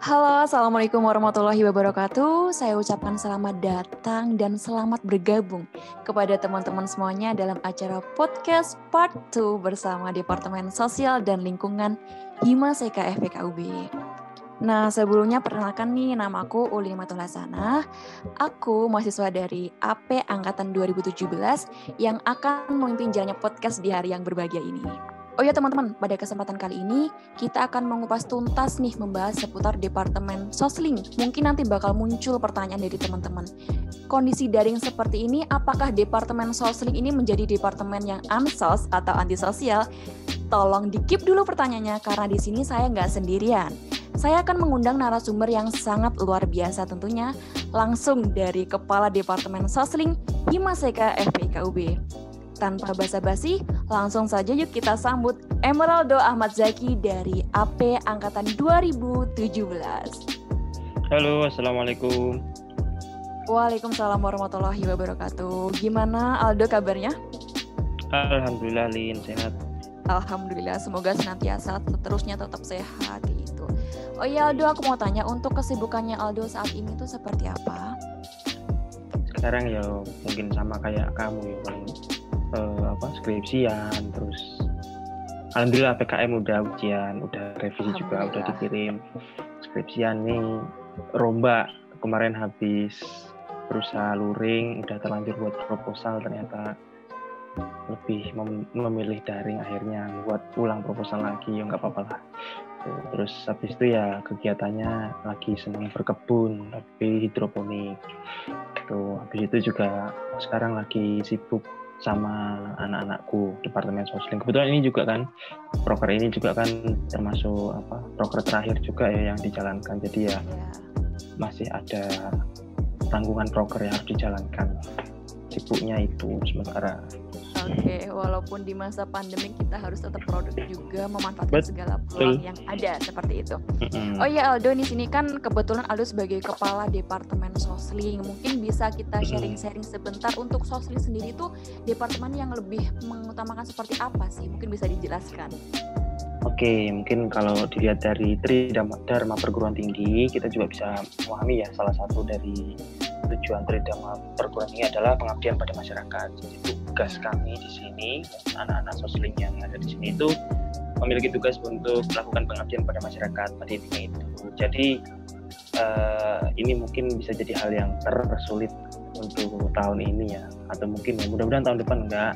Halo, Assalamualaikum warahmatullahi wabarakatuh. Saya ucapkan selamat datang dan selamat bergabung kepada teman-teman semuanya dalam acara podcast part 2 bersama Departemen Sosial dan Lingkungan Himaseka FPKUB. Nah, sebelumnya perkenalkan nih, namaku Uli Matulasana. Aku mahasiswa dari AP Angkatan 2017 yang akan memimpin jalannya podcast di hari yang berbahagia ini. Oh ya teman-teman, pada kesempatan kali ini kita akan mengupas tuntas nih membahas seputar Departemen Sosling. Mungkin nanti bakal muncul pertanyaan dari teman-teman. Kondisi daring seperti ini, apakah Departemen Sosling ini menjadi departemen yang ansos atau antisosial? Tolong dikip dulu pertanyaannya karena di sini saya nggak sendirian. Saya akan mengundang narasumber yang sangat luar biasa tentunya, langsung dari Kepala Departemen Sosling Himaseka FPKUB. Tanpa basa-basi, langsung saja yuk kita sambut Emeraldo Ahmad Zaki dari AP Angkatan 2017. Halo, Assalamualaikum. Waalaikumsalam warahmatullahi wabarakatuh. Gimana Aldo kabarnya? Alhamdulillah, Lin, sehat. Alhamdulillah, semoga senantiasa terusnya tetap sehat gitu. Oh iya Aldo, aku mau tanya untuk kesibukannya Aldo saat ini tuh seperti apa? Sekarang ya mungkin sama kayak kamu ya paling uh, apa skripsian terus alhamdulillah PKM udah ujian udah revisi juga udah dikirim skripsian nih. Romba kemarin habis berusaha luring udah terlanjur buat proposal ternyata lebih mem memilih daring akhirnya buat ulang proposal lagi ya nggak apa-apa lah. Terus habis itu ya kegiatannya lagi senang berkebun tapi hidroponik tuh habis itu juga sekarang lagi sibuk sama anak-anakku departemen sosial. Kebetulan ini juga kan proker ini juga kan termasuk apa proker terakhir juga ya yang dijalankan. Jadi ya yeah. masih ada tanggungan proker yang harus dijalankan. Sibuknya itu sementara. Oke, okay, walaupun di masa pandemi kita harus tetap produktif juga memanfaatkan Betul. segala peluang yang ada seperti itu. Mm-hmm. Oh iya Aldo, di sini kan kebetulan Aldo sebagai kepala departemen sosling, mungkin bisa kita sharing-sharing sebentar untuk sosling sendiri itu departemen yang lebih mengutamakan seperti apa sih? Mungkin bisa dijelaskan. Oke, mungkin kalau dilihat dari Tri Dharma Perguruan Tinggi, kita juga bisa memahami ya salah satu dari tujuan Tridharma perguruan tinggi adalah pengabdian pada masyarakat. Jadi tugas kami di sini, anak-anak sosling yang ada di sini itu memiliki tugas untuk melakukan pengabdian pada masyarakat pada intinya itu. Jadi uh, ini mungkin bisa jadi hal yang tersulit untuk tahun ini ya, atau mungkin ya mudah-mudahan tahun depan enggak,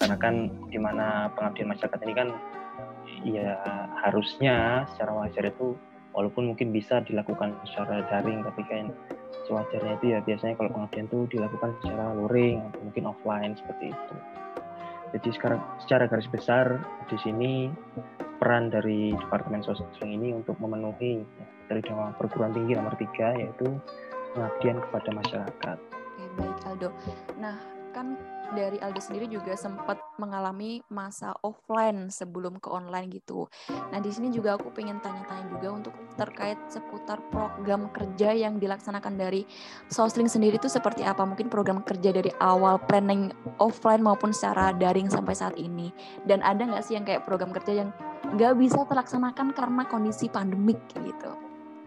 karena kan di mana pengabdian masyarakat ini kan ya harusnya secara wajar itu walaupun mungkin bisa dilakukan secara daring tapi kan sewajarnya itu ya biasanya kalau pengabdian itu dilakukan secara luring atau mungkin offline seperti itu. Jadi sekarang secara garis besar di sini peran dari Departemen Sosial ini untuk memenuhi ya, dari dalam perguruan tinggi nomor tiga yaitu pengabdian kepada masyarakat. Oke, baik Aldo. Nah, kan dari Aldo sendiri juga sempat mengalami masa offline sebelum ke online gitu. Nah di sini juga aku pengen tanya-tanya juga untuk terkait seputar program kerja yang dilaksanakan dari Sosling sendiri itu seperti apa? Mungkin program kerja dari awal planning offline maupun secara daring sampai saat ini. Dan ada nggak sih yang kayak program kerja yang nggak bisa terlaksanakan karena kondisi pandemik gitu?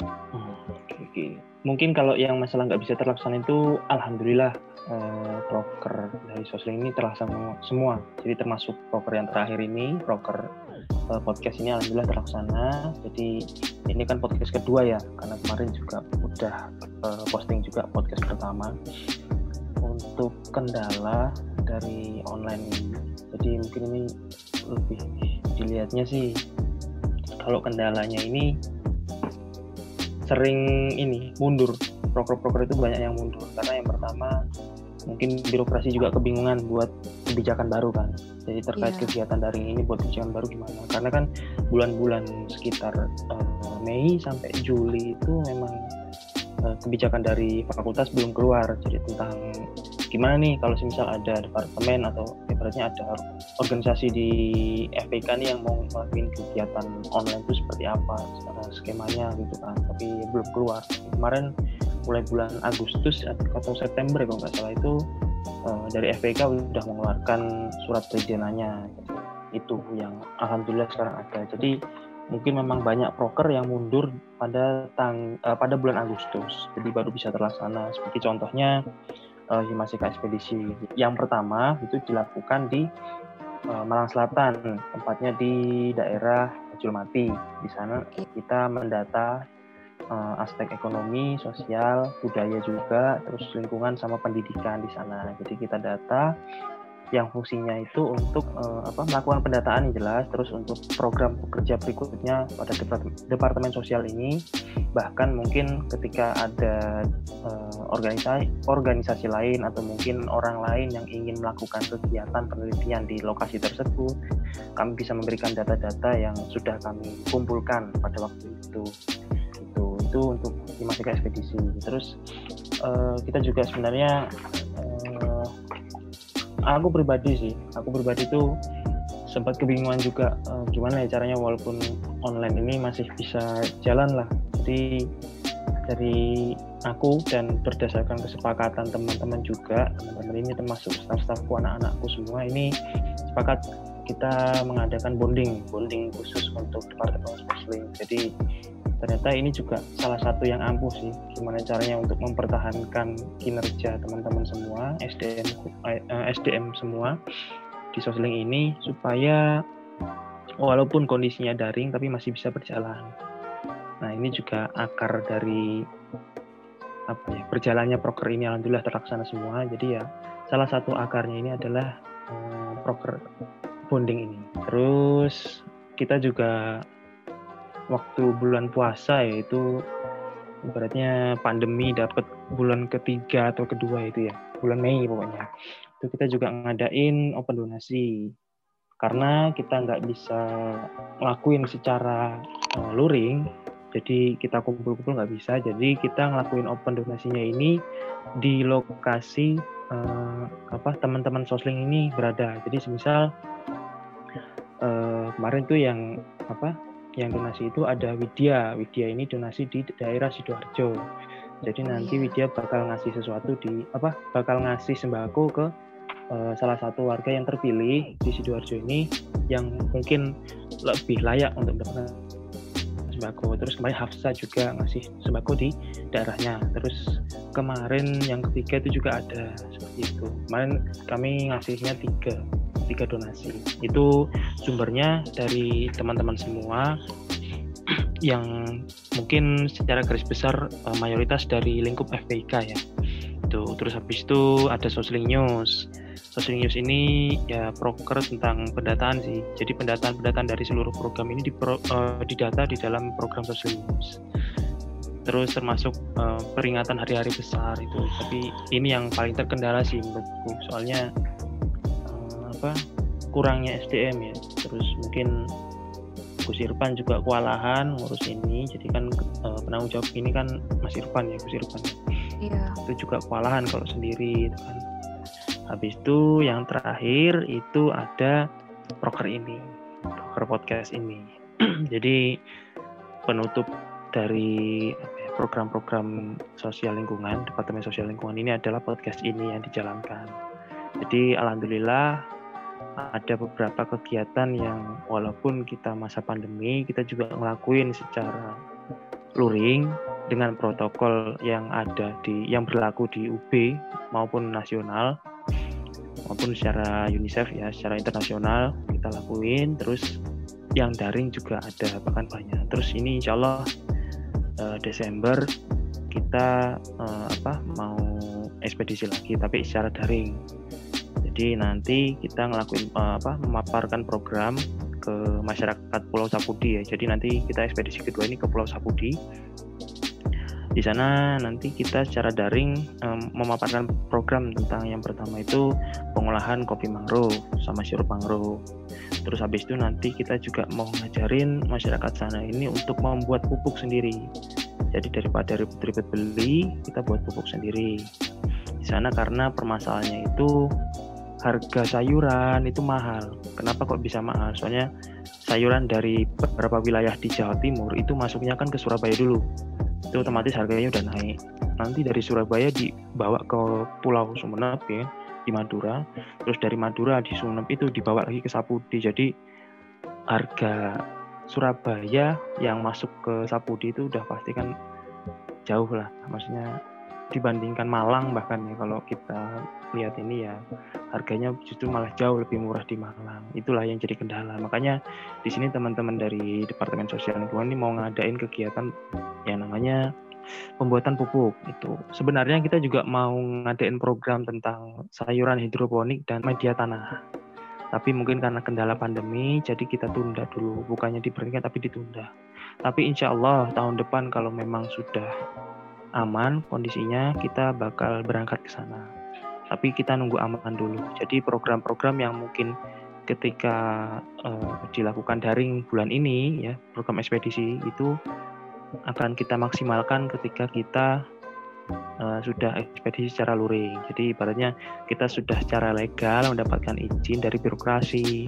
Hmm, oke, okay, Mungkin kalau yang masalah nggak bisa terlaksana itu, alhamdulillah eh, proker dari sosial ini terlaksana semua. Jadi termasuk proker yang terakhir ini, proker eh, podcast ini alhamdulillah terlaksana. Jadi ini kan podcast kedua ya, karena kemarin juga udah eh, posting juga podcast pertama. Untuk kendala dari online ini, jadi mungkin ini lebih dilihatnya sih kalau kendalanya ini sering ini mundur. Proker-proker itu banyak yang mundur karena yang pertama mungkin birokrasi juga kebingungan buat kebijakan baru kan. Jadi terkait yeah. kegiatan daring ini buat kebijakan baru gimana? Karena kan bulan-bulan sekitar uh, Mei sampai Juli itu memang uh, kebijakan dari fakultas belum keluar. Jadi tentang gimana nih kalau misal ada departemen atau ibaratnya ada organisasi di FPK nih yang mau melakukan kegiatan online itu seperti apa skemanya gitu kan. Tapi belum keluar. Kemarin mulai bulan Agustus atau September kalau nggak salah itu uh, dari FPK udah mengeluarkan surat perizinannya. Itu yang alhamdulillah sekarang ada. Jadi mungkin memang banyak proker yang mundur pada tang uh, pada bulan Agustus. Jadi baru bisa terlaksana. Seperti contohnya uh, Himasika ekspedisi. Yang pertama itu dilakukan di uh, Malang Selatan tempatnya di daerah Julmati di sana kita mendata uh, aspek ekonomi sosial budaya juga terus lingkungan sama pendidikan di sana. Jadi kita data yang fungsinya itu untuk uh, apa melakukan pendataan yang jelas terus untuk program pekerja berikutnya pada departemen sosial ini. Bahkan mungkin ketika ada uh, organisasi organisasi lain atau mungkin orang lain yang ingin melakukan kegiatan penelitian di lokasi tersebut kami bisa memberikan data-data yang sudah kami kumpulkan pada waktu itu. Itu itu untuk dimasuki ekspedisi. Terus uh, kita juga sebenarnya aku pribadi sih aku pribadi tuh sempat kebingungan juga uh, gimana ya caranya walaupun online ini masih bisa jalan lah. Jadi dari aku dan berdasarkan kesepakatan teman-teman juga teman-teman ini termasuk staff-staffku anak-anakku semua ini sepakat kita mengadakan bonding bonding khusus untuk departemen muslim jadi ternyata ini juga salah satu yang ampuh sih gimana caranya untuk mempertahankan kinerja teman-teman semua SDM eh, SDM semua di Sosling ini supaya walaupun kondisinya daring tapi masih bisa berjalan. Nah ini juga akar dari apa ya berjalannya proker ini alhamdulillah terlaksana semua. Jadi ya salah satu akarnya ini adalah um, proker bonding ini. Terus kita juga waktu bulan puasa yaitu ibaratnya pandemi dapat bulan ketiga atau kedua itu ya bulan Mei pokoknya. Itu kita juga ngadain open donasi karena kita nggak bisa ngelakuin secara uh, luring jadi kita kumpul-kumpul nggak bisa. Jadi kita ngelakuin open donasinya ini di lokasi uh, apa teman-teman sosling ini berada. Jadi semisal uh, kemarin tuh yang apa yang donasi itu ada Widya. Widya ini donasi di daerah Sidoarjo. Jadi oh, nanti iya. Widya bakal ngasih sesuatu di apa? Bakal ngasih sembako ke uh, salah satu warga yang terpilih di Sidoarjo ini yang mungkin lebih layak untuk mendapatkan sembako. Terus kemarin Hafsa juga ngasih sembako di daerahnya. Terus kemarin yang ketiga itu juga ada seperti itu. Kemarin kami ngasihnya tiga tiga donasi. Itu sumbernya dari teman-teman semua yang mungkin secara garis besar uh, mayoritas dari lingkup FPIK ya. Itu terus habis itu ada Sosling News. Sosling News ini ya proker tentang pendataan sih. Jadi pendataan-pendataan dari seluruh program ini dipro, uh, didata di dalam program Sosling News terus termasuk uh, peringatan hari-hari besar itu tapi ini yang paling terkendala sih menurutku soalnya apa kurangnya SDM ya. Terus mungkin Gus Irfan juga kewalahan ngurus ini jadi kan uh, penanggung jawab ini kan Mas Irfan ya Gus Irfan. Iya. itu juga kewalahan kalau sendiri itu kan. Habis itu yang terakhir itu ada proker ini proker podcast ini. Jadi penutup dari ya, program-program sosial lingkungan Departemen Sosial Lingkungan ini adalah podcast ini yang dijalankan. Jadi alhamdulillah ada beberapa kegiatan yang walaupun kita masa pandemi kita juga ngelakuin secara luring dengan protokol yang ada di yang berlaku di UB maupun nasional maupun secara UNICEF ya secara internasional kita lakuin. Terus yang daring juga ada bahkan banyak. Terus ini insya Allah uh, Desember kita uh, apa mau ekspedisi lagi tapi secara daring jadi nanti kita ngelakuin uh, apa memaparkan program ke masyarakat Pulau Sapudi ya. Jadi nanti kita ekspedisi kedua ini ke Pulau Sapudi. Di sana nanti kita secara daring um, memaparkan program tentang yang pertama itu pengolahan kopi mangrove sama sirup mangrove. Terus habis itu nanti kita juga mau ngajarin masyarakat sana ini untuk membuat pupuk sendiri. Jadi daripada ribet-ribet beli, kita buat pupuk sendiri. Di sana karena permasalahannya itu harga sayuran itu mahal. Kenapa kok bisa mahal? Soalnya sayuran dari beberapa wilayah di Jawa Timur itu masuknya kan ke Surabaya dulu. Itu otomatis harganya udah naik. Nanti dari Surabaya dibawa ke Pulau Sumeneb ya, di Madura. Terus dari Madura di Sumeneb itu dibawa lagi ke Sapudi. Jadi harga Surabaya yang masuk ke Sapudi itu udah pasti kan jauh lah maksudnya dibandingkan Malang bahkan ya kalau kita lihat ini ya harganya justru malah jauh lebih murah di Malang. Itulah yang jadi kendala. Makanya di sini teman-teman dari Departemen Sosial Lingkungan ini mau ngadain kegiatan yang namanya pembuatan pupuk itu. Sebenarnya kita juga mau ngadain program tentang sayuran hidroponik dan media tanah. Tapi mungkin karena kendala pandemi jadi kita tunda dulu. Bukannya diberhentikan tapi ditunda. Tapi insya Allah tahun depan kalau memang sudah aman kondisinya, kita bakal berangkat ke sana. Tapi kita nunggu aman dulu. Jadi program-program yang mungkin ketika uh, dilakukan daring bulan ini ya, program ekspedisi itu akan kita maksimalkan ketika kita uh, sudah ekspedisi secara luring. Jadi ibaratnya kita sudah secara legal mendapatkan izin dari birokrasi,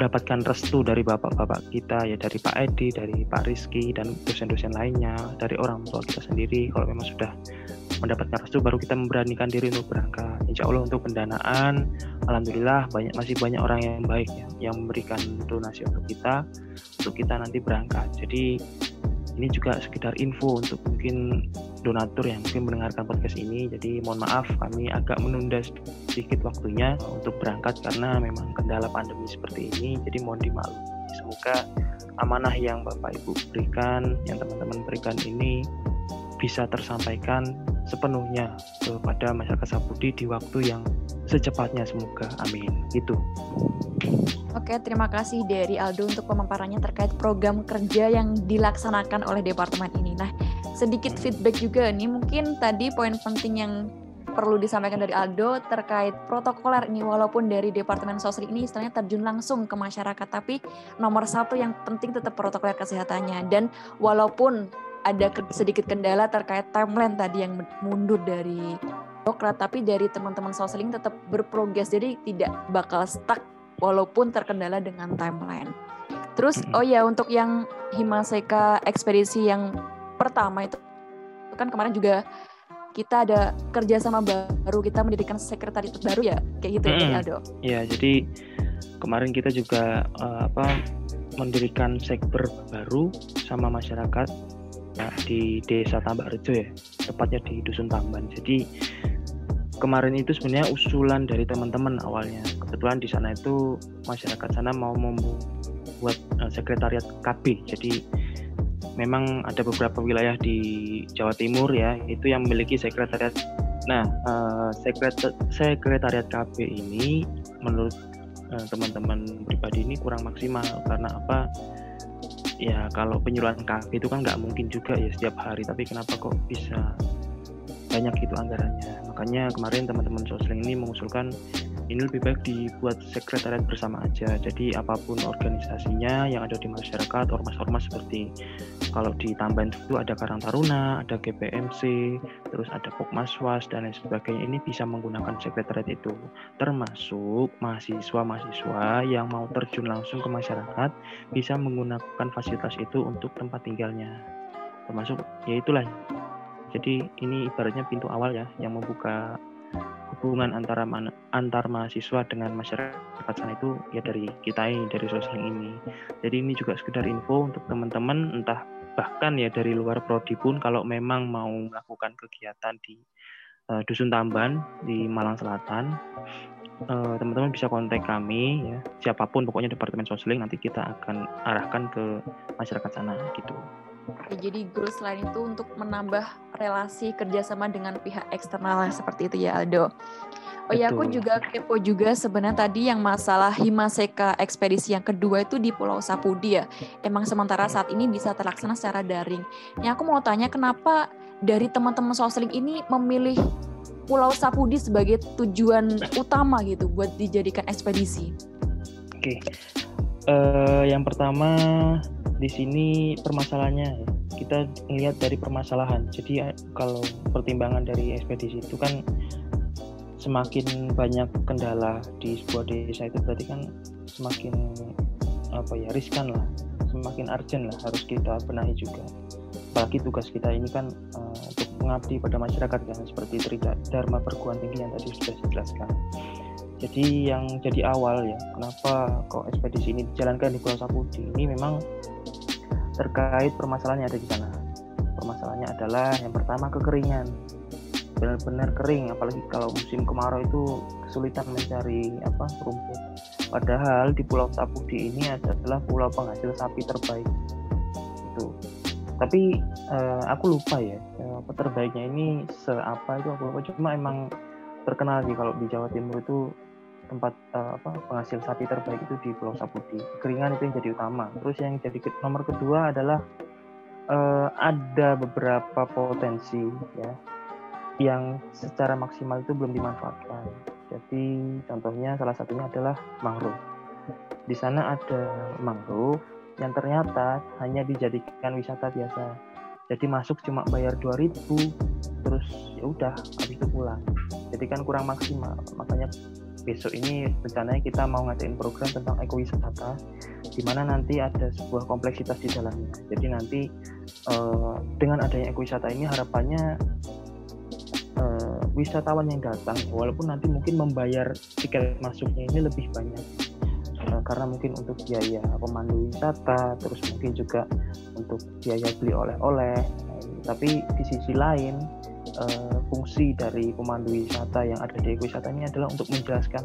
mendapatkan restu dari bapak-bapak kita ya dari Pak Edi, dari Pak Rizky dan dosen-dosen lainnya, dari orang tua kita sendiri kalau memang sudah mendapatkan restu baru kita memberanikan diri untuk berangkat. Insya Allah untuk pendanaan, alhamdulillah banyak masih banyak orang yang baik ya yang memberikan donasi untuk kita untuk kita nanti berangkat. Jadi ini juga sekedar info untuk mungkin donatur yang mungkin mendengarkan podcast ini. Jadi mohon maaf kami agak menunda sedikit waktunya untuk berangkat karena memang kendala pandemi seperti ini. Jadi mohon dimaklumi. Semoga amanah yang Bapak Ibu berikan, yang teman-teman berikan ini bisa tersampaikan sepenuhnya kepada masyarakat Sapudi di waktu yang secepatnya. Semoga amin. Itu Oke, terima kasih dari Aldo untuk pemaparannya terkait program kerja yang dilaksanakan oleh departemen ini. Nah, sedikit hmm. feedback juga nih, mungkin tadi poin penting yang perlu disampaikan dari Aldo terkait protokoler ini. Walaupun dari Departemen Sosial ini istilahnya terjun langsung ke masyarakat tapi nomor satu yang penting tetap protokoler kesehatannya. Dan walaupun ada sedikit kendala terkait timeline tadi yang mundur dari Demokrat, tapi dari teman-teman Sosling tetap berprogres, jadi tidak bakal stuck walaupun terkendala dengan timeline. Terus, oh ya untuk yang Himaseka ekspedisi yang pertama itu kan kemarin juga kita ada kerjasama baru, kita mendirikan sekretariat baru ya, kayak gitu mm -hmm. ya, Aldo? Ya, jadi kemarin kita juga uh, apa mendirikan sekber baru sama masyarakat ya, di Desa Tambak Rejo ya, tepatnya di Dusun Tamban. Jadi kemarin itu sebenarnya usulan dari teman-teman awalnya. Kebetulan di sana itu masyarakat sana mau membuat uh, sekretariat KB. Jadi memang ada beberapa wilayah di Jawa Timur ya itu yang memiliki sekretariat. Nah, sekret sekretariat KB ini menurut uh, teman-teman pribadi ini kurang maksimal karena apa? Ya kalau penyuluhan KB itu kan nggak mungkin juga ya setiap hari. Tapi kenapa kok bisa banyak itu anggarannya makanya kemarin teman-teman sosling ini mengusulkan ini lebih baik dibuat sekretariat bersama aja. Jadi apa pun organisasinya yang ada di masyarakat ormas-ormas seperti kalau di Tambahan itu ada Karang Taruna ada GPMC terus ada Pokmaswas dan lain sebagainya ini bisa menggunakan sekretariat itu. Termasuk mahasiswa-mahasiswa yang mau terjun langsung ke masyarakat bisa menggunakan fasilitas itu untuk tempat tinggalnya. Termasuk ya itulah. Jadi ini ibaratnya pintu awal ya yang membuka hubungan antara antar mahasiswa dengan masyarakat sana itu ya dari kita ini dari sosial ini. Jadi ini juga sekedar info untuk teman-teman entah bahkan ya dari luar prodi pun kalau memang mau melakukan kegiatan di uh, dusun Tamban di Malang Selatan teman teman-teman bisa kontak kami ya siapa pun pokoknya departemen sosial nanti kita akan arahkan ke masyarakat sana gitu. Ya, jadi goals lain itu untuk menambah relasi kerjasama dengan pihak eksternal seperti itu ya Aldo. Oh ya aku juga kepo juga sebenarnya tadi yang masalah Himaseka ekspedisi yang kedua itu di Pulau Sapudi ya. Emang sementara saat ini bisa terlaksana secara daring. Yang aku mau tanya kenapa dari teman-teman sosling ini memilih Pulau Sapudi sebagai tujuan utama gitu buat dijadikan ekspedisi? Oke, uh, yang pertama di sini permasalahannya ya, kita melihat dari permasalahan. Jadi eh, kalau pertimbangan dari ekspedisi itu kan semakin banyak kendala di sebuah desa itu berarti kan semakin apa ya riskan lah, semakin urgent lah harus kita benahi juga. Apalagi tugas kita ini kan uh, untuk mengabdi pada masyarakat kan seperti Trida Dharma Perguruan Tinggi yang tadi sudah dijelaskan. Jadi yang jadi awal ya, kenapa kok ekspedisi ini dijalankan di Pulau Sapudi ini memang terkait permasalahan ada di sana. Permasalahannya adalah yang pertama kekeringan. Benar-benar kering, apalagi kalau musim kemarau itu kesulitan mencari apa rumput. Padahal di Pulau Sapudi ini adalah pulau penghasil sapi terbaik. Itu. Tapi uh, aku lupa ya, uh, terbaiknya ini seapa itu aku lupa. Cuma emang terkenal sih kalau di Jawa Timur itu tempat uh, apa penghasil sapi terbaik itu di Pulau Sapudi. Keringan itu yang jadi utama. Terus yang jadi nomor kedua adalah uh, ada beberapa potensi ya yang secara maksimal itu belum dimanfaatkan. Jadi contohnya salah satunya adalah mangrove. Di sana ada mangrove yang ternyata hanya dijadikan wisata biasa. Jadi masuk cuma bayar 2000 terus ya udah habis itu pulang. Jadi kan kurang maksimal. Makanya besok ini rencananya kita mau ngadain program tentang ekowisata di mana nanti ada sebuah kompleksitas di dalamnya. Jadi nanti uh, dengan adanya ekowisata ini harapannya uh, wisatawan yang datang walaupun nanti mungkin membayar tiket masuknya ini lebih banyak uh, karena mungkin untuk biaya pemandu wisata terus mungkin juga untuk biaya beli oleh-oleh. Tapi di sisi lain uh, fungsi dari pemandu wisata yang ada di ekowisata ini adalah untuk menjelaskan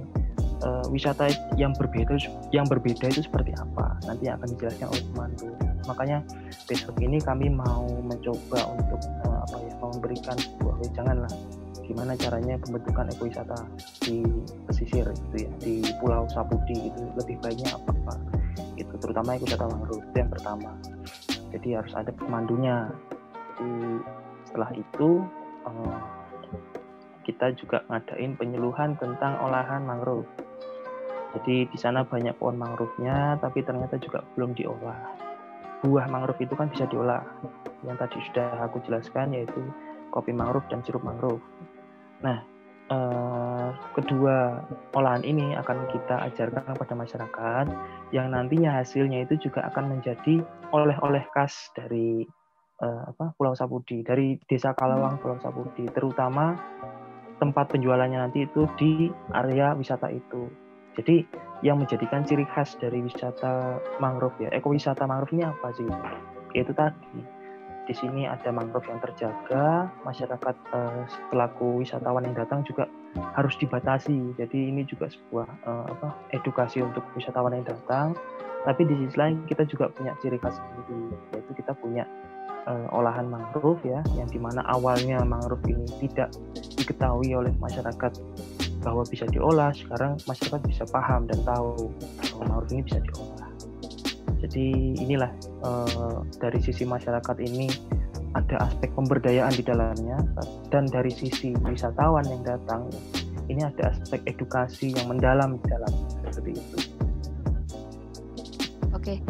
uh, wisata yang berbeda yang berbeda itu seperti apa. Nanti akan dijelaskan oleh pemandu. Makanya besok ini kami mau mencoba untuk uh, apa ya memberikan sebuah wejangan lah. Gimana caranya pembentukan ekowisata di pesisir itu ya di Pulau Sapudi itu lebih baiknya apa, apa itu terutama ekowisata mangrove itu yang pertama. Jadi harus ada pemandunya. Di setelah itu uh, kita juga ngadain penyuluhan tentang olahan mangrove. Jadi di sana banyak pohon mangrove-nya, tapi ternyata juga belum diolah. Buah mangrove itu kan bisa diolah. Yang tadi sudah aku jelaskan yaitu kopi mangrove dan sirup mangrove. Nah, eh, kedua olahan ini akan kita ajarkan kepada masyarakat yang nantinya hasilnya itu juga akan menjadi oleh-oleh khas dari uh, apa Pulau Sapudi dari Desa Kalawang Pulau Sapudi terutama tempat penjualannya nanti itu di area wisata itu. Jadi yang menjadikan ciri khas dari wisata mangrove ya, ekowisata mangrove ini apa sih? Yaitu tadi di sini ada mangrove yang terjaga, masyarakat uh, selaku wisatawan yang datang juga harus dibatasi. Jadi ini juga sebuah uh, apa edukasi untuk wisatawan yang datang. Tapi di sisi lain kita juga punya ciri khas sendiri, yaitu kita punya uh, olahan mangrove ya yang di mana awalnya mangrove ini tidak diketahui oleh masyarakat bahwa bisa diolah sekarang masyarakat bisa paham dan tahu bahwa mangrove ini bisa diolah jadi inilah uh, dari sisi masyarakat ini ada aspek pemberdayaan di dalamnya dan dari sisi wisatawan yang datang ini ada aspek edukasi yang mendalam di dalamnya seperti itu. Oke,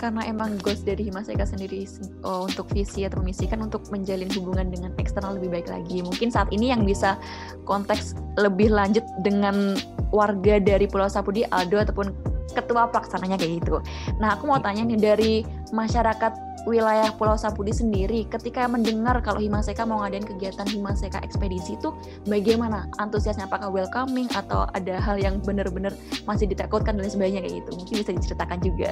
karena emang goals dari Himaseka sendiri oh, untuk visi atau misi kan untuk menjalin hubungan dengan eksternal lebih baik lagi. Mungkin saat ini yang bisa konteks lebih lanjut dengan warga dari Pulau Sapudi Aldo ataupun ketua pelaksananya kayak gitu. Nah, aku mau tanya nih dari masyarakat wilayah Pulau Sapudi sendiri ketika mendengar kalau Himaseka mau ngadain kegiatan Himaseka ekspedisi itu bagaimana antusiasnya apakah welcoming atau ada hal yang benar-benar masih ditakutkan dan sebagainya kayak gitu mungkin bisa diceritakan juga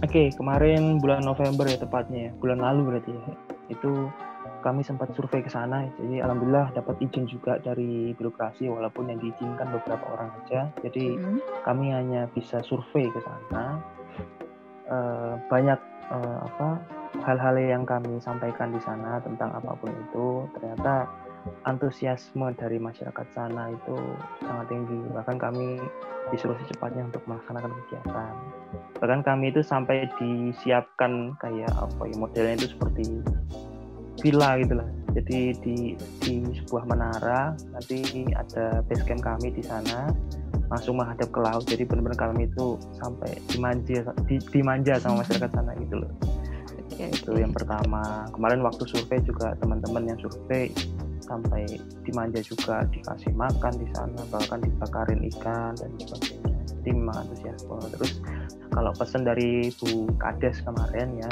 Oke, okay, kemarin bulan November ya tepatnya, ya. bulan lalu berarti ya. Itu kami sempat survei ke sana, jadi alhamdulillah dapat izin juga dari birokrasi, walaupun yang diizinkan beberapa orang aja. Jadi mm-hmm. kami hanya bisa survei ke sana. Uh, banyak uh, apa hal-hal yang kami sampaikan di sana tentang apa pun itu ternyata antusiasme dari masyarakat sana itu sangat tinggi. Bahkan kami disuruh secepatnya untuk melaksanakan kegiatan. Bahkan kami itu sampai disiapkan kayak apa ya modelnya itu seperti villa gitu lah. Jadi di di sebuah menara nanti ada base camp kami di sana langsung menghadap ke laut. Jadi benar-benar kami itu sampai dimanja di, dimanja sama masyarakat sana gitu loh. Okay, itu yang pertama. Kemarin waktu survei juga teman-teman yang survei sampai dimanja juga dikasih makan di sana bahkan dibakarin ikan dan sebagainya. Jadi memang antusiasme. Terus kalau pesan dari Bu Kades kemarin ya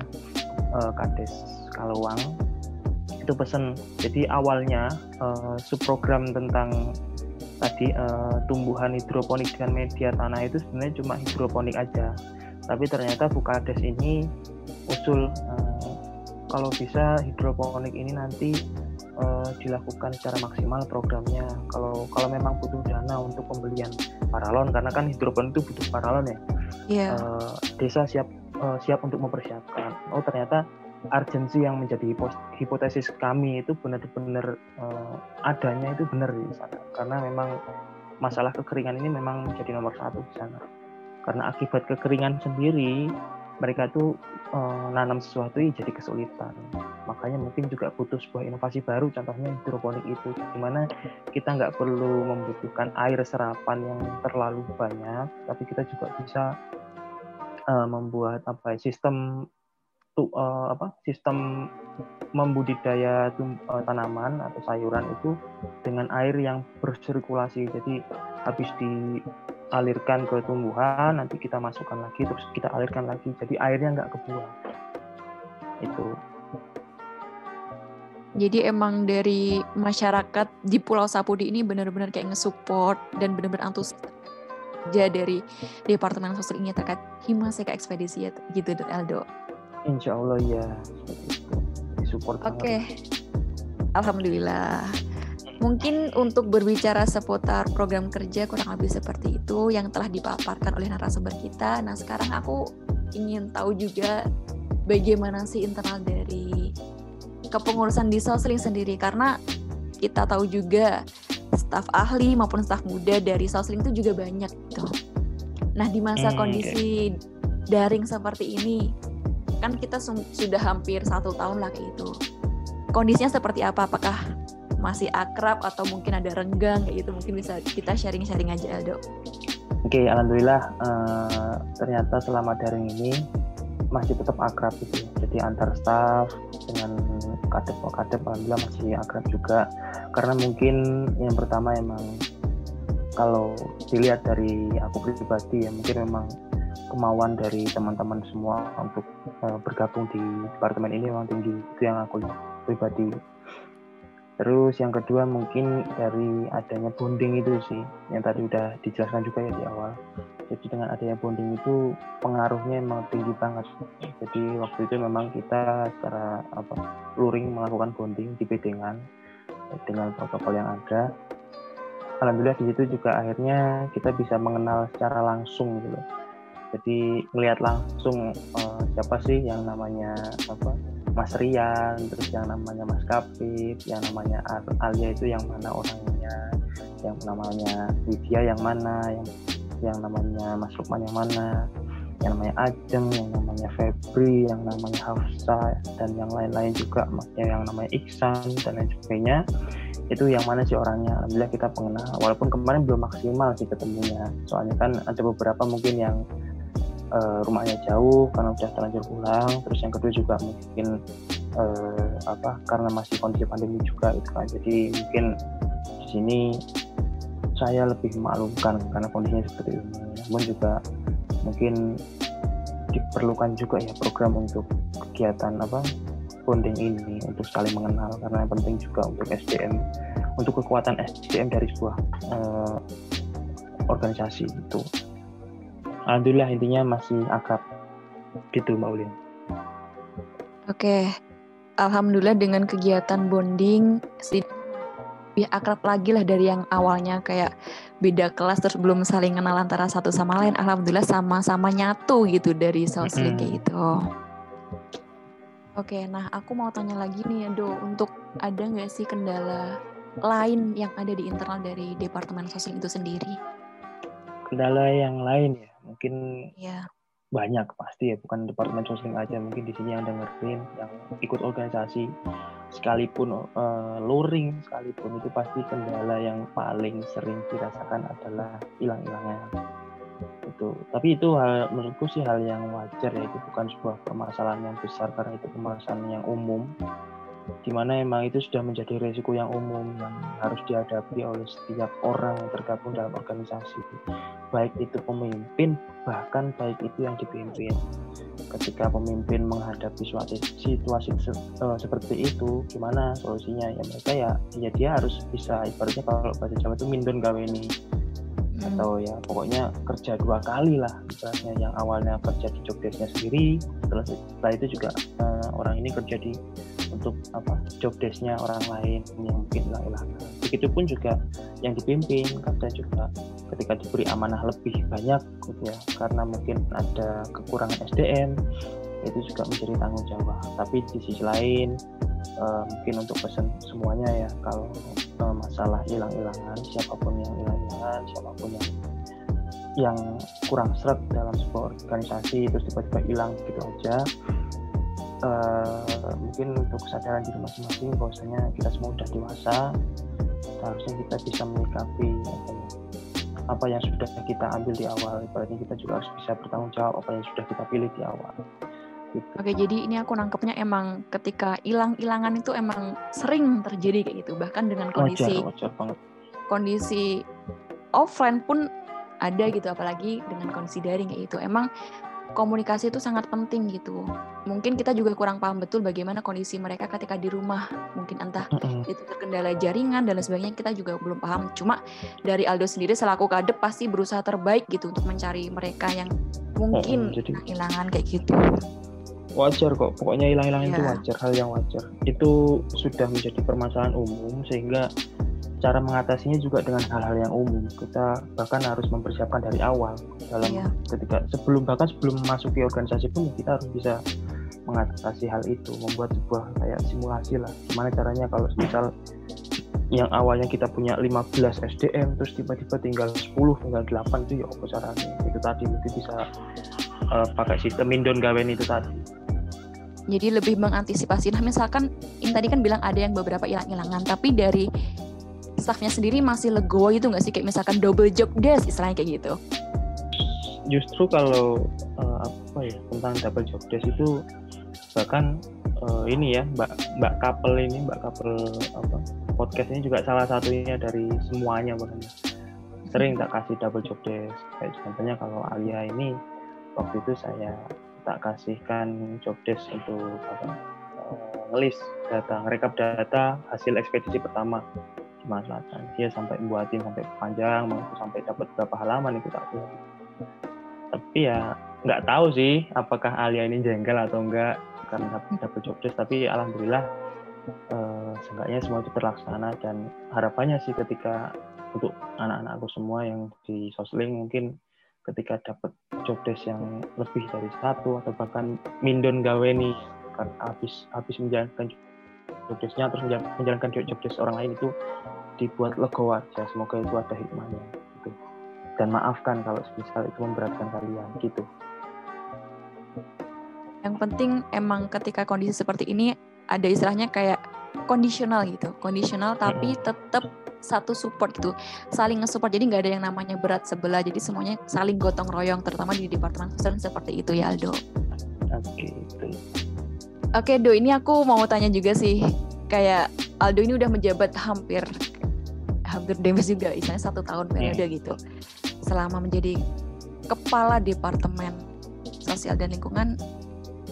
uh, Kades Kalawang itu pesan jadi awalnya uh, subprogram tentang tadi uh, tumbuhan hidroponik dengan media tanah itu sebenarnya cuma hidroponik aja. Tapi ternyata Bu Kades ini usul uh, kalau bisa hidroponik ini nanti uh, dilakukan secara maksimal programnya. Kalau kalau memang butuh dana untuk pembelian paralon karena kan hidroponik itu butuh paralon ya. Yeah. Uh, desa siap uh, siap untuk mempersiapkan. Oh ternyata urgensi yang menjadi hipotesis kami itu benar-benar uh, adanya itu benar di sana karena memang masalah kekeringan ini memang menjadi nomor satu di sana karena akibat kekeringan sendiri mereka itu uh, nanam sesuatu jadi kesulitan. Makanya mungkin juga butuh sebuah inovasi baru, contohnya hidroponik itu, di mana kita nggak perlu membutuhkan air serapan yang terlalu banyak, tapi kita juga bisa uh, membuat apa ya, sistem tu, uh, apa sistem membudidaya tum, uh, tanaman atau sayuran itu dengan air yang bersirkulasi. Jadi habis di alirkan ke tumbuhan nanti kita masukkan lagi terus kita alirkan lagi jadi airnya nggak kebuang itu jadi emang dari masyarakat di Pulau Sapudi ini benar-benar kayak nge-support dan benar-benar antusias kerja dari Departemen Sosial ini terkait Himaseka Ekspedisi ya gitu Aldo. Insya Allah ya. Support. Oke. Okay. Alhamdulillah. Mungkin untuk berbicara seputar program kerja kurang lebih seperti itu yang telah dipaparkan oleh narasumber kita. Nah, sekarang aku ingin tahu juga bagaimana sih internal dari kepengurusan di Sosling sendiri karena kita tahu juga staf ahli maupun staf muda dari Sosling itu juga banyak gitu. Nah, di masa hmm, kondisi okay. daring seperti ini, kan kita sudah hampir satu tahun lah kayak itu. Kondisinya seperti apa? Apakah masih akrab atau mungkin ada renggang kayak gitu mungkin bisa kita sharing-sharing aja Aldo. Oke, okay, alhamdulillah uh, ternyata selama daring ini masih tetap akrab gitu. Jadi antar staff dengan kadep kadep alhamdulillah masih akrab juga. Karena mungkin yang pertama emang kalau dilihat dari aku pribadi ya mungkin memang kemauan dari teman-teman semua untuk uh, bergabung di departemen ini memang tinggi itu yang aku pribadi Terus yang kedua mungkin dari adanya bonding itu sih, yang tadi udah dijelaskan juga ya di awal. Jadi dengan adanya bonding itu pengaruhnya memang tinggi banget. Jadi waktu itu memang kita secara apa luring melakukan bonding di bedengan dengan protokol yang ada. Alhamdulillah di situ juga akhirnya kita bisa mengenal secara langsung gitu. Jadi melihat langsung uh, siapa sih yang namanya apa Mas Rian, terus yang namanya Mas Kapit, yang namanya Alia itu yang mana orangnya, yang namanya Widya yang mana, yang yang namanya Mas Lukman yang mana, yang namanya Ajeng, yang namanya Febri, yang namanya Hafsa, dan yang lain-lain juga, maksudnya yang namanya Iksan dan lain sebagainya. Itu yang mana sih orangnya? Alhamdulillah kita pengenal. Walaupun kemarin belum maksimal sih ketemunya. Soalnya kan ada beberapa mungkin yang uh, rumahnya jauh karena udah terlanjur pulang. Terus yang kedua juga mungkin uh, apa karena masih kondisi pandemi juga itu. Kan jadi mungkin di sini saya lebih memaklumkan karena kondisinya seperti ini namun juga mungkin diperlukan juga ya program untuk kegiatan apa bonding ini untuk saling mengenal. Karena yang penting juga untuk SDM untuk kekuatan SDM dari sebuah uh, organisasi itu alhamdulillah intinya masih akrab gitu Mbak Ulin. Oke, alhamdulillah dengan kegiatan bonding lebih akrab lagi lah dari yang awalnya kayak beda kelas terus belum saling kenal antara satu sama lain. Alhamdulillah sama-sama nyatu gitu dari sosling mm -hmm. gitu. Oke, nah aku mau tanya lagi nih Do, untuk ada nggak sih kendala lain yang ada di internal dari Departemen Sosial itu sendiri? Kendala yang lain ya? Mungkin yeah. banyak pasti ya. Bukan departemen sosial aja mungkin di sini yang dengerin yang ikut organisasi. Sekalipun uh, luring sekalipun itu pasti kendala yang paling sering dirasakan adalah hilang-hilangnya itu. Tapi itu hal menurutku sih hal yang wajar ya. Itu bukan sebuah permasalahan yang besar karena itu permasalahan yang umum. Di mana emang itu sudah menjadi resiko yang umum yang harus dihadapi oleh setiap orang yang tergabung dalam organisasi baik itu pemimpin bahkan baik itu yang dipimpin. Ketika pemimpin menghadapi suatu situasi se uh, seperti itu gimana solusinya? Ya mereka ya ya dia harus bisa ibaratnya kalau bahasa Jawa itu mindon gawe ini. Hmm. atau ya pokoknya kerja dua kali lah misalnya yang awalnya kerja di jobdesknya sendiri setelah setelah itu juga uh, orang ini kerja di untuk apa jobdesknya orang lain yang mungkin hilang-hilangan begitupun juga yang dipimpin kadang juga. Ketika diberi amanah lebih banyak gitu ya karena mungkin ada kekurangan SDM itu juga menjadi tanggung jawab. Tapi di sisi lain uh, mungkin untuk pesan semuanya ya kalau uh, masalah hilang-hilangan siapa pun yang hilang-hilangan siapa pun yang yang kurang seret dalam sebuah organisasi terus tiba-tiba hilang gitu aja uh, mungkin untuk kesadaran diri masing-masing bahwasanya kita semua sudah dewasa harusnya kita bisa menyikapi apa, ya, apa yang sudah kita ambil di awal berarti kita juga harus bisa bertanggung jawab apa yang sudah kita pilih di awal Gitu. Oke, jadi ini aku nangkepnya emang ketika hilang-hilangan itu emang sering terjadi kayak gitu, bahkan dengan kondisi wajar, wajar banget. kondisi offline pun ada gitu, apalagi dengan kondisi daring kayak gitu. Emang komunikasi itu sangat penting gitu. Mungkin kita juga kurang paham betul bagaimana kondisi mereka ketika di rumah. Mungkin entah itu terkendala jaringan dan lain sebagainya kita juga belum paham. Cuma dari Aldo sendiri selaku kadep pasti berusaha terbaik gitu untuk mencari mereka yang mungkin kehilangan kayak gitu wajar kok pokoknya hilang-hilang yeah. itu iya. wajar hal yang wajar itu sudah menjadi permasalahan umum sehingga cara mengatasinya juga dengan hal-hal yang umum. Kita bahkan harus mempersiapkan dari awal. Dalam yeah. ketika sebelum bahkan sebelum masuk ke organisasi pun kita harus bisa mengatasi hal itu membuat sebuah kayak simulasi lah. Gimana caranya kalau misal yang awalnya kita punya 15 SDM terus tiba-tiba tinggal 10 tinggal 8 itu ya apa caranya? Itu tadi mungkin bisa uh, pakai sistem Indon Gawen itu tadi. Jadi lebih mengantisipasi. Nah misalkan ini tadi kan bilang ada yang beberapa hilang-hilangan tapi dari staffnya sendiri masih legowo gitu nggak sih? Kayak misalkan double job desk istilahnya kayak gitu. Justru kalau uh, apa ya tentang double job desk itu bahkan uh, ini ya mbak mbak couple ini mbak couple apa podcast ini juga salah satunya dari semuanya bahkan sering tak kasih double job desk. Kayak contohnya kalau Alia ini waktu itu saya tak kasihkan job desk untuk apa uh, ngelis data ngerekap data hasil ekspedisi pertama di Selatan dia sampai buatin sampai panjang sampai dapat berapa halaman itu tak buat tapi ya nggak tahu sih apakah Alia ini jengkel atau enggak karena dapat job desk. Tapi alhamdulillah uh, seenggaknya semua itu terlaksana dan harapannya sih ketika untuk anak-anakku semua yang di sosling mungkin ketika dapat jobdesk yang lebih dari satu atau bahkan mindon gaweni habis habis menjalankan jobdesknya terus menjalankan jobdesk orang lain itu dibuat legowo aja semoga itu ada hikmahnya gitu. Dan maafkan kalau misal itu memberatkan kalian gitu. Yang penting emang ketika kondisi seperti ini ada istilahnya kayak kondisional gitu. Kondisional tapi tetap satu support gitu. Saling nge-support jadi nggak ada yang namanya berat sebelah. Jadi semuanya saling gotong royong terutama di departemen sosial seperti itu ya Aldo. Oke okay, oke Do ini aku mau tanya juga sih. Kayak Aldo ini udah menjabat hampir hampir demes juga misalnya satu tahun periode hmm. gitu. Selama menjadi kepala departemen sosial dan lingkungan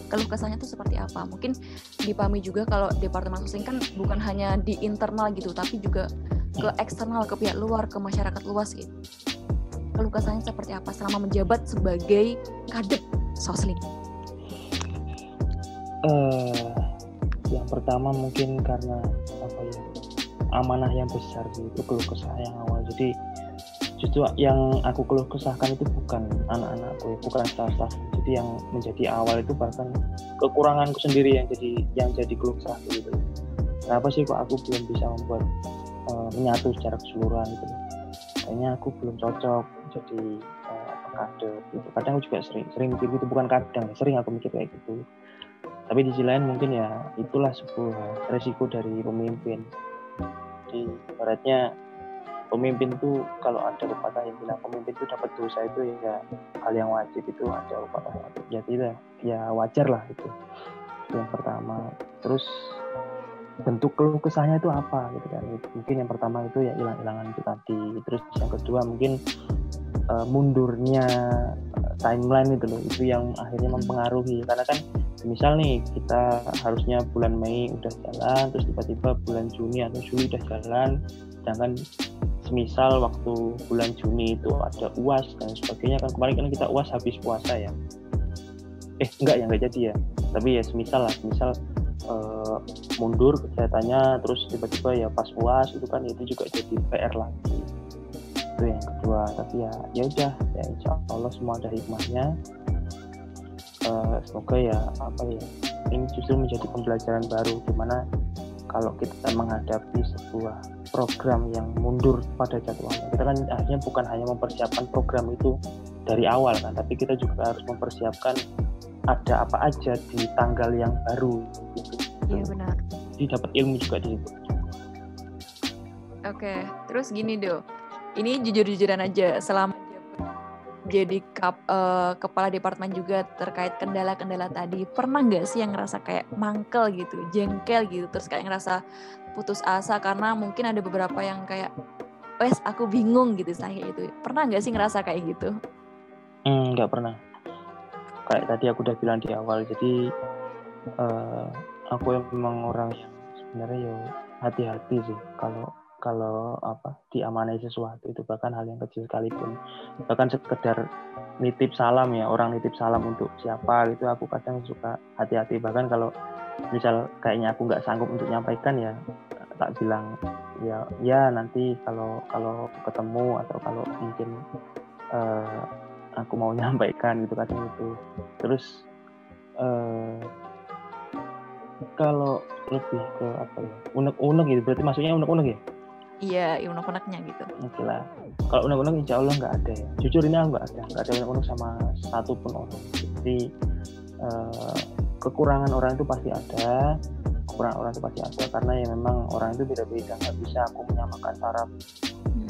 keluh kesahnya itu seperti apa? Mungkin dipahami juga kalau departemen sosial kan bukan hanya di internal gitu tapi juga ke eksternal ke pihak luar ke masyarakat luas gitu. Keluh kesahnya seperti apa selama menjabat sebagai kadep sosling uh, yang pertama mungkin karena apa ya amanah yang besar itu keluh kesah yang awal. Jadi justru yang aku keluh kesahkan itu bukan anak-anakku bukan staff-staff. Jadi yang menjadi awal itu bahkan kekuranganku sendiri yang jadi yang jadi keluh kesah gitu. Kenapa sih kok aku belum bisa membuat uh, menyatu secara keseluruhan gitu? Kayaknya aku belum cocok jadi uh, kade gitu. Kadang aku juga sering sering mikir gitu. Bukan kadang sering aku mikir kayak gitu. Tapi di sisi lain mungkin ya itulah sebuah resiko dari pemimpin jadi baratnya pemimpin itu kalau ada pepatah yang bilang pemimpin itu dapat dosa itu ya hal yang wajib itu ada pepatah ya tidak ya wajar lah itu. Yang pertama. Terus bentuk keluh kesahnya itu apa gitu kan? Mungkin yang pertama itu ya hilang-hilangan itu tadi. Terus yang kedua mungkin uh, mundurnya uh, timeline itu loh itu yang akhirnya mempengaruhi. Karena kan misal nih kita harusnya bulan Mei udah jalan terus tiba-tiba bulan Juni atau Juli udah jalan sedangkan semisal waktu bulan Juni itu ada uas dan sebagainya kan kemarin kan kita uas habis puasa ya. Eh enggak ya enggak jadi ya. Tapi ya semisal lah semisal uh, mundur kegiatannya terus tiba-tiba ya pas uas itu kan itu juga jadi PR lagi itu yang kedua tapi ya ya udah ya insya Allah semua ada hikmahnya uh, semoga ya apa ya ini justru menjadi pembelajaran baru di mana kalau kita menghadapi sebuah program yang mundur pada jadwalnya kita kan akhirnya bukan hanya mempersiapkan program itu dari awal kan tapi kita juga harus mempersiapkan ada apa aja di tanggal yang baru gitu. Iya benar. Jadi dapat ilmu juga di situ. Oke, terus gini do, ini jujur-jujuran aja selama jadi kap, uh, kepala departemen juga terkait kendala-kendala tadi pernah nggak sih yang ngerasa kayak mangkel gitu jengkel gitu terus kayak ngerasa putus asa karena mungkin ada beberapa yang kayak wes aku bingung gitu saya itu pernah nggak sih ngerasa kayak gitu? Hmm, nggak pernah. Kayak tadi aku udah bilang di awal jadi uh, aku memang orang yang sebenarnya ya hati-hati sih kalau kalau apa diamanai sesuatu itu bahkan hal yang kecil sekalipun. Bahkan sekedar nitip salam ya orang nitip salam untuk siapa gitu aku kadang suka hati-hati. Bahkan kalau misal kayaknya aku nggak sanggup untuk nyampaikan ya tak bilang ya ya nanti kalau kalau ketemu atau kalau mungkin uh, aku mau nyampaikan gitu kadang itu terus uh, kalau lebih ke apa ya unek-unek gitu. Berarti maksudnya unek-unek ya iya unek-uneknya gitu. Oke lah kalau unek-unek insya Allah nggak ada ya. Jujur ini aku nggak ada. Nggak ada unek-unek sama satu pun orang. Jadi uh, kekurangan orang itu pasti ada. Kekurangan orang itu pasti ada. Karena ya memang orang itu beda-beda. Nggak bisa aku menyamakan taraf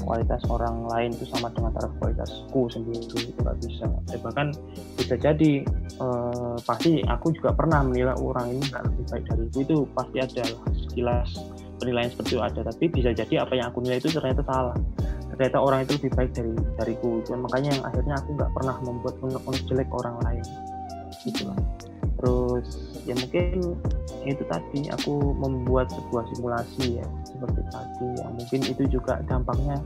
kualitas orang lain itu sama dengan taraf kualitasku sendiri itu nggak bisa. Ya, bahkan bisa jadi eh, pasti aku juga pernah menilai orang ini nggak lebih baik dari itu itu pasti ada lah sekilas penilaian seperti itu ada tapi bisa jadi apa yang aku nilai itu ternyata salah. Ternyata orang itu lebih baik dari dariku. Dan makanya yang akhirnya aku nggak pernah membuat unek jelek orang lain. Gitu lah. Terus ya mungkin itu tadi aku membuat sebuah simulasi ya seperti tadi. Ya mungkin itu juga dampaknya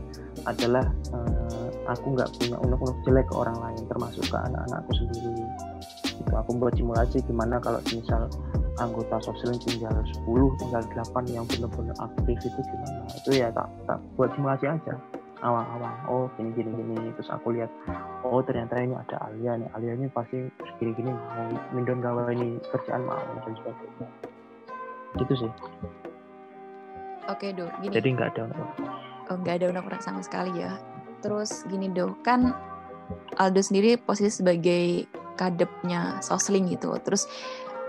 adalah uh, aku nggak punya unek-unek jelek ke orang lain termasuk ke anak-anakku sendiri. Itu aku membuat simulasi gimana kalau misal anggota sosial tinggal 10 tinggal 8 yang benar-benar aktif itu gimana? Itu ya tak, tak buat simulasi aja. Awal-awal oh gini gini gini terus aku lihat oh ternyata ini ada Alia nih. Alia ini pasti gini gini mau mindon gawe ini kerjaan mau dan sebagainya. Gitu sih. Oke do gini. Jadi nggak ada unek oh nggak ada unek sama sekali ya. Terus gini do kan Aldo sendiri posisi sebagai kadepnya Sosling gitu. Terus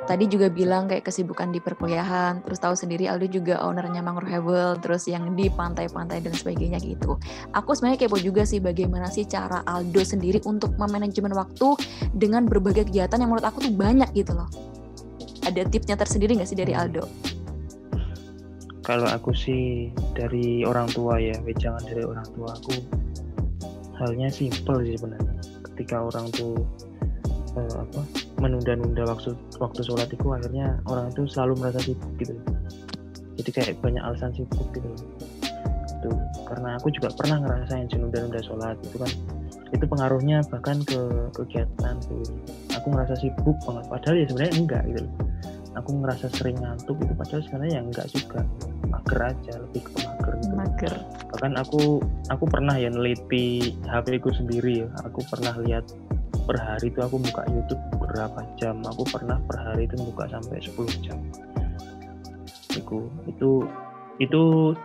tadi juga bilang kayak kesibukan di perkuliahan, terus tahu sendiri Aldo juga ownernya Mangrove Heaven, terus yang di pantai-pantai dan sebagainya gitu. Aku sebenarnya kepo juga sih bagaimana sih cara Aldo sendiri untuk memanajemen waktu dengan berbagai kegiatan yang menurut aku tuh banyak gitu loh. Ada tipsnya tersendiri nggak sih dari Aldo? Kalau aku sih dari orang tua ya, jangan dari orang tua aku. Halnya simpel sih sebenarnya. Ketika orang tuh uh, apa menunda-nunda waktu waktu sholat itu akhirnya orang itu selalu merasa sibuk gitu. Jadi kayak banyak alasan sibuk gitu. Itu karena aku juga pernah ngerasain nunda-nunda sholat itu kan. Itu pengaruhnya bahkan ke kegiatan tuh. Aku ngerasa sibuk banget. Padahal ya sebenarnya enggak gitu. Aku ngerasa sering ngantuk itu padahal sebenarnya ya enggak juga. Mager aja lebih ke mager gitu. mager. Bahkan aku aku pernah ya neliti HP ku sendiri ya. Aku pernah lihat per hari itu aku buka YouTube berapa jam? Aku pernah per hari itu buka sampai 10 jam. Itu itu itu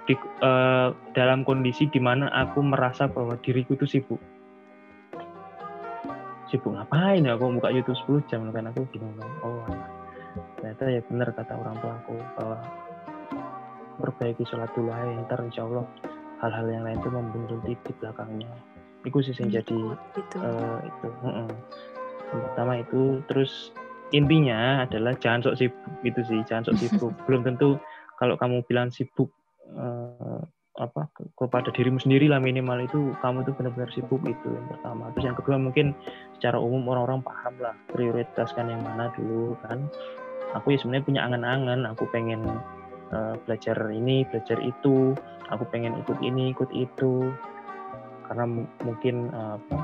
di, uh, dalam kondisi di mana aku merasa bahwa diriku itu sibuk. Sibuk ngapain ya? Aku buka YouTube 10 jam kan aku bingung oh ternyata ya benar kata orang tua aku bahwa perbaiki sholat dulu aja ntar insya Allah hal-hal yang lain itu membuntuti di belakangnya itu sih yang jadi gitu. uh, itu uh -uh. yang pertama itu terus intinya adalah jangan sok sibuk itu sih jangan sok sibuk. Belum tentu kalau kamu bilang sibuk uh, apa kepada dirimu sendiri lah minimal itu kamu tuh benar-benar sibuk itu yang pertama. Terus yang kedua mungkin secara umum orang-orang paham lah prioritaskan yang mana dulu kan. Aku ya sebenarnya punya angan-angan aku pengen uh, belajar ini belajar itu. Aku pengen ikut ini ikut itu karena mungkin uh, apa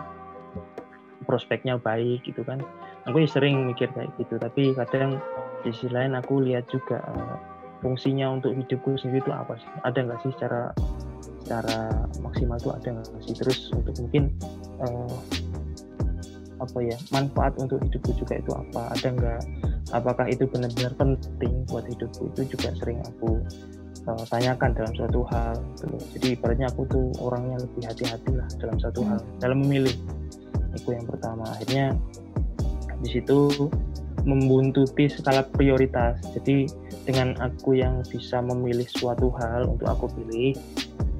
prospeknya baik gitu kan. Aku ya sering mikir kayak gitu tapi kadang di sisi lain aku lihat juga uh, fungsinya untuk hidupku sendiri itu apa sih? Ada nggak sih secara secara maksimal itu ada nggak sih? Terus untuk mungkin uh, apa ya manfaat untuk hidupku juga itu apa? Ada nggak? Apakah itu benar-benar penting buat hidupku? Itu juga sering aku uh, tanyakan dalam suatu hal gitu. jadi ibaratnya aku tuh orangnya lebih hati-hati lah dalam suatu hal hmm. dalam memilih itu yang pertama akhirnya di situ membuntuti skala prioritas jadi dengan aku yang bisa memilih suatu hal untuk aku pilih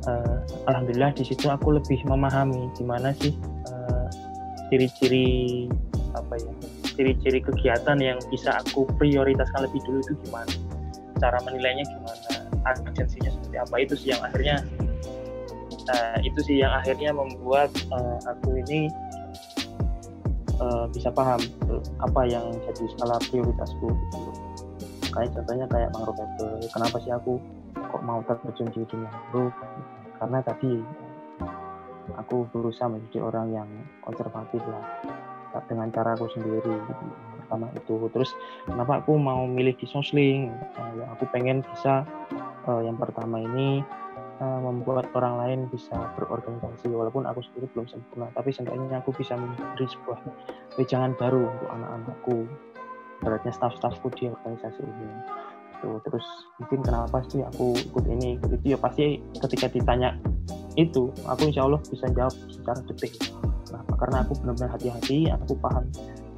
uh, alhamdulillah di situ aku lebih memahami gimana sih uh, ciri-ciri apa ya ciri-ciri kegiatan yang bisa aku prioritaskan lebih dulu itu gimana cara menilainya gimana urgensinya seperti apa. Itu sih yang akhirnya uh, itu sih yang akhirnya membuat uh, aku ini uh, bisa paham apa yang jadi skala prioritasku gitu. Kayak contohnya kayak mangrove kenapa sih aku kok mau terjun di dunia mangrove karena tadi aku berusaha menjadi orang yang konservatif lah dengan cara aku sendiri gitu. pertama itu. Terus kenapa aku mau milih di sosling? Uh, aku pengen bisa uh, yang pertama ini uh, membuat orang lain bisa berorganisasi walaupun aku sendiri belum sempurna tapi seenggaknya aku bisa memberi sebuah wejangan baru untuk anak-anakku beratnya staff-staffku di organisasi ini itu terus mungkin kenapa sih aku ikut ini ikut itu ya pasti ketika ditanya itu aku insya Allah bisa jawab secara detail Kenapa? Karena aku benar-benar hati-hati, aku paham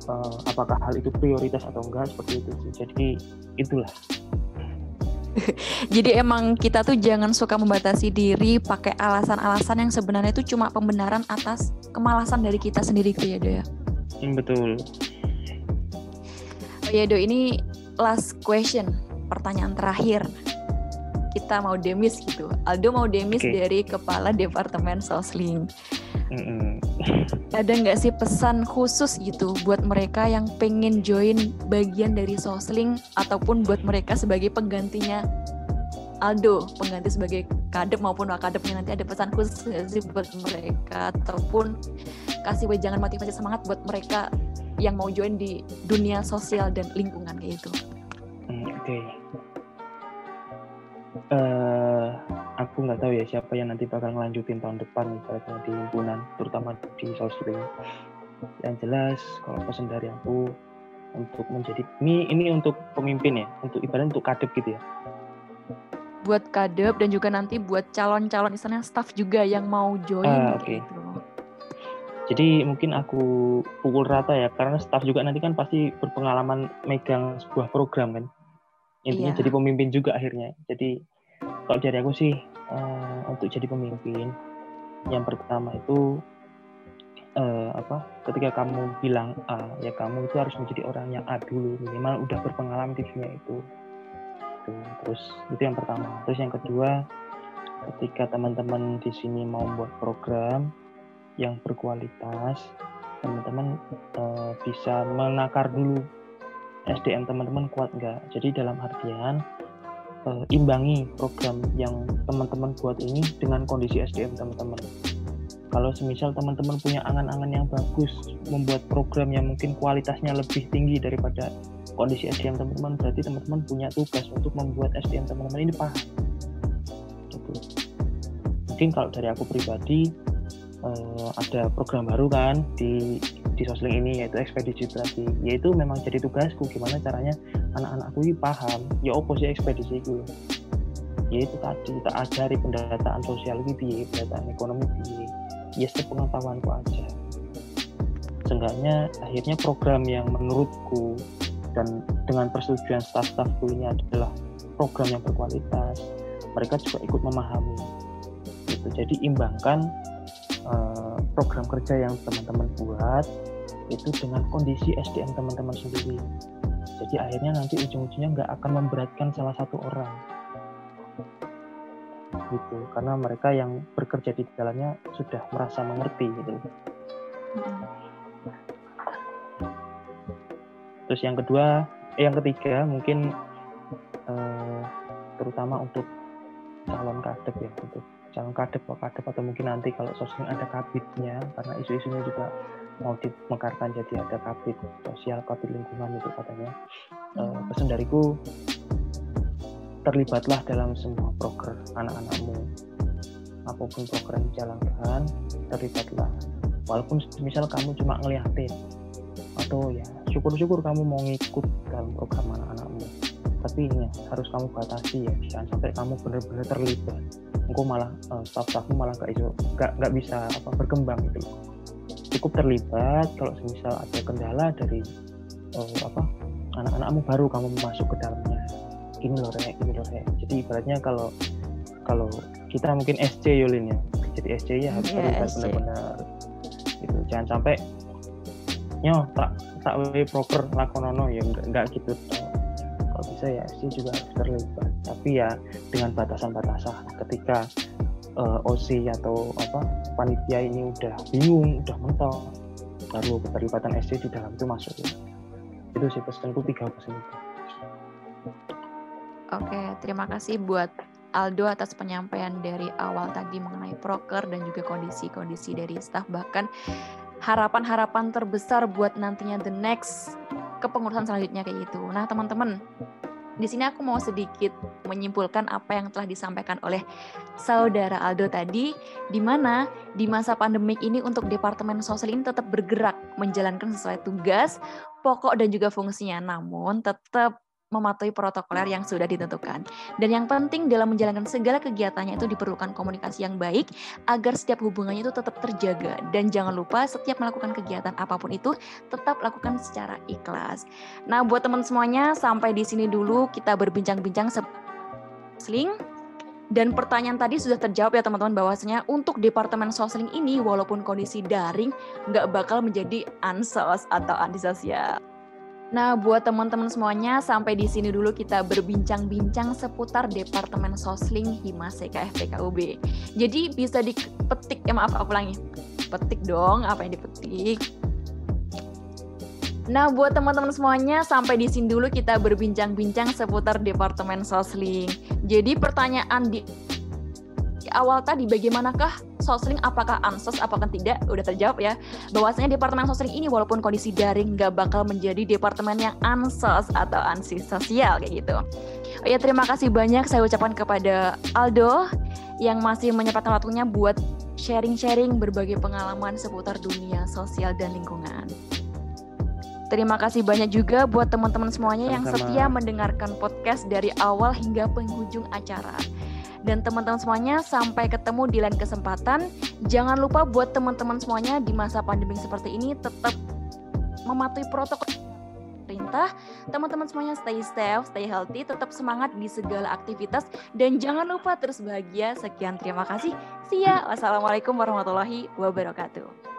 uh, apakah hal itu prioritas atau enggak seperti itu. Jadi itulah. Jadi emang kita tuh jangan suka membatasi diri pakai alasan-alasan yang sebenarnya itu cuma pembenaran atas kemalasan dari kita sendiri gitu ya Do ya. Hmm, betul. Oh ya Do, ini last question, pertanyaan terakhir. Kita mau demis gitu. Aldo mau demis okay. dari kepala Departemen Sosling. Mm -mm. Ada nggak sih pesan khusus gitu buat mereka yang pengen join bagian dari Sosling ataupun buat mereka sebagai penggantinya Aldo, pengganti sebagai kadep maupun wakadepnya nanti ada pesan khusus nggak sih buat mereka ataupun kasih wejangan motivasi semangat buat mereka yang mau join di dunia sosial dan lingkungan kayak gitu. Hmm, oke. Okay. Uh, eh, aku nggak tahu ya siapa yang nanti bakal ngelanjutin tahun depan misalnya di himpunan terutama di Sosring yang jelas kalau pesan dari aku untuk menjadi ini ini untuk pemimpin ya untuk ibarat untuk kadep gitu ya. Buat kadep dan juga nanti buat calon-calon istilahnya staff juga yang mau join uh, okay. gitu. Jadi mungkin aku pukul rata ya karena staff juga nanti kan pasti berpengalaman megang sebuah program kan. Intinya iya. jadi pemimpin juga akhirnya. Jadi kalau dari aku sih uh, untuk jadi pemimpin yang pertama itu uh, apa ketika kamu bilang A ya kamu itu harus menjadi orang yang A dulu. Minimal udah berpengalaman di dunia itu. Tuh, terus itu yang pertama. Terus yang kedua ketika teman-teman di sini mau membuat program yang berkualitas teman-teman uh, bisa menakar dulu SDM teman-teman kuat nggak? Jadi dalam artian uh, imbangi program yang teman-teman buat ini dengan kondisi SDM teman-teman. Kalau semisal teman-teman punya angan-angan yang bagus, membuat program yang mungkin kualitasnya lebih tinggi daripada kondisi SDM teman-teman, berarti teman-teman punya tugas untuk membuat SDM teman-teman ini paham. Gitu. Mungkin kalau dari aku pribadi, uh, ada program baru kan di di Sosling ini yaitu ekspedisi berarti yaitu memang jadi tugasku gimana caranya anak-anakku ini paham. Ya opo sih ekspedisi itu yaitu tadi kita ajari pendataan sosial gitu ya pendataan ekonomi gitu ya sepengetahuanku aja. Seenggaknya akhirnya program yang menurutku dan dengan persetujuan staff-staffku ini adalah program yang berkualitas. Mereka juga ikut memahami. Gitu. Jadi imbangkan uh, program kerja yang teman-teman buat itu dengan kondisi SDM teman-teman sendiri. Jadi akhirnya nanti ujung-ujungnya nggak akan memberatkan salah satu orang. Gitu, karena mereka yang bekerja di dalamnya sudah merasa mengerti gitu. Terus yang kedua, eh, yang ketiga mungkin uh, terutama untuk calon kadep ya untuk calon kadep kadep atau mungkin nanti kalau sosmed ada kabitnya karena isu-isunya juga mau dimekarkan jadi ada kabit sosial kabit lingkungan itu katanya. Uh, pesan dariku terlibatlah dalam semua program anak-anakmu. Apa pun program dijalankan terlibatlah. Walaupun misal kamu cuma ngeliatin atau ya syukur-syukur kamu mau ngikut dalam program anak-anakmu. Tapi ini harus kamu batasi ya. Jangan sampai kamu benar-benar terlibat. Engkau malah uh, staff-staffmu malah gak, iso, gak, gak bisa apa berkembang gitu cukup terlibat kalau misal ada kendala dari uh, apa anak-anakmu baru kamu masuk ke dalamnya. Gini loh rek gini loh rek. Jadi ibaratnya kalau kalau kita mungkin SC Yulin ya. Jadi SC ya harus yeah, terlibat benar-benar. Gitu jangan sampai nyo tak tak we proper lakonono ya enggak, enggak gitu kalau bisa ya SC juga harus terlibat. Tapi ya dengan batasan-batasan. Ketika uh, eh, OC atau apa panitia ini udah bingung udah mentok baru keterlibatan SC di dalam itu masuk. Itu sih pesanku tiga pesan itu. Oke, terima kasih buat Aldo atas penyampaian dari awal tadi mengenai proker dan juga kondisi-kondisi dari staff. Bahkan harapan-harapan terbesar buat nantinya the next kepengurusan selanjutnya kayak gitu. Nah, teman-teman, di sini aku mau sedikit menyimpulkan apa yang telah disampaikan oleh saudara Aldo tadi, di mana di masa pandemik ini untuk Departemen Sosial ini tetap bergerak menjalankan sesuai tugas, pokok dan juga fungsinya, namun tetap mematuhi protokoler yang sudah ditentukan. Dan yang penting dalam menjalankan segala kegiatannya itu diperlukan komunikasi yang baik agar setiap hubungannya itu tetap terjaga. Dan jangan lupa setiap melakukan kegiatan apa pun itu tetap lakukan secara ikhlas. Nah, buat teman semuanya sampai di sini dulu kita berbincang-bincang sling dan pertanyaan tadi sudah terjawab ya teman-teman bahwasanya untuk Departemen Sosling ini walaupun kondisi daring nggak bakal menjadi ansos atau antisosial. Nah, buat teman-teman semuanya, sampai di sini dulu kita berbincang-bincang seputar Departemen Sosling Himas FPKUB. Jadi bisa dipetik, ya maaf aku ulangi, petik dong apa yang dipetik. Nah, buat teman-teman semuanya, sampai di sini dulu kita berbincang-bincang seputar Departemen Sosling. Jadi pertanyaan di awal tadi bagaimanakah Sosling apakah ansos apakah tidak udah terjawab ya bahwasanya departemen Sosling ini walaupun kondisi daring nggak bakal menjadi departemen yang ansos atau ansi sosial kayak gitu. Oh ya terima kasih banyak saya ucapkan kepada Aldo yang masih menyempatkan waktunya buat sharing-sharing berbagai pengalaman seputar dunia sosial dan lingkungan. Terima kasih banyak juga buat teman-teman semuanya Sama-sama. yang setia mendengarkan podcast dari awal hingga penghujung acara. Dan teman-teman semuanya sampai ketemu di lain kesempatan. Jangan lupa buat teman-teman semuanya di masa pandemi seperti ini tetap mematuhi protokol perintah. Teman-teman semuanya stay safe, stay healthy, tetap semangat di segala aktivitas dan jangan lupa terus bahagia. Sekian terima kasih. See ya. Wassalamualaikum warahmatullahi wabarakatuh.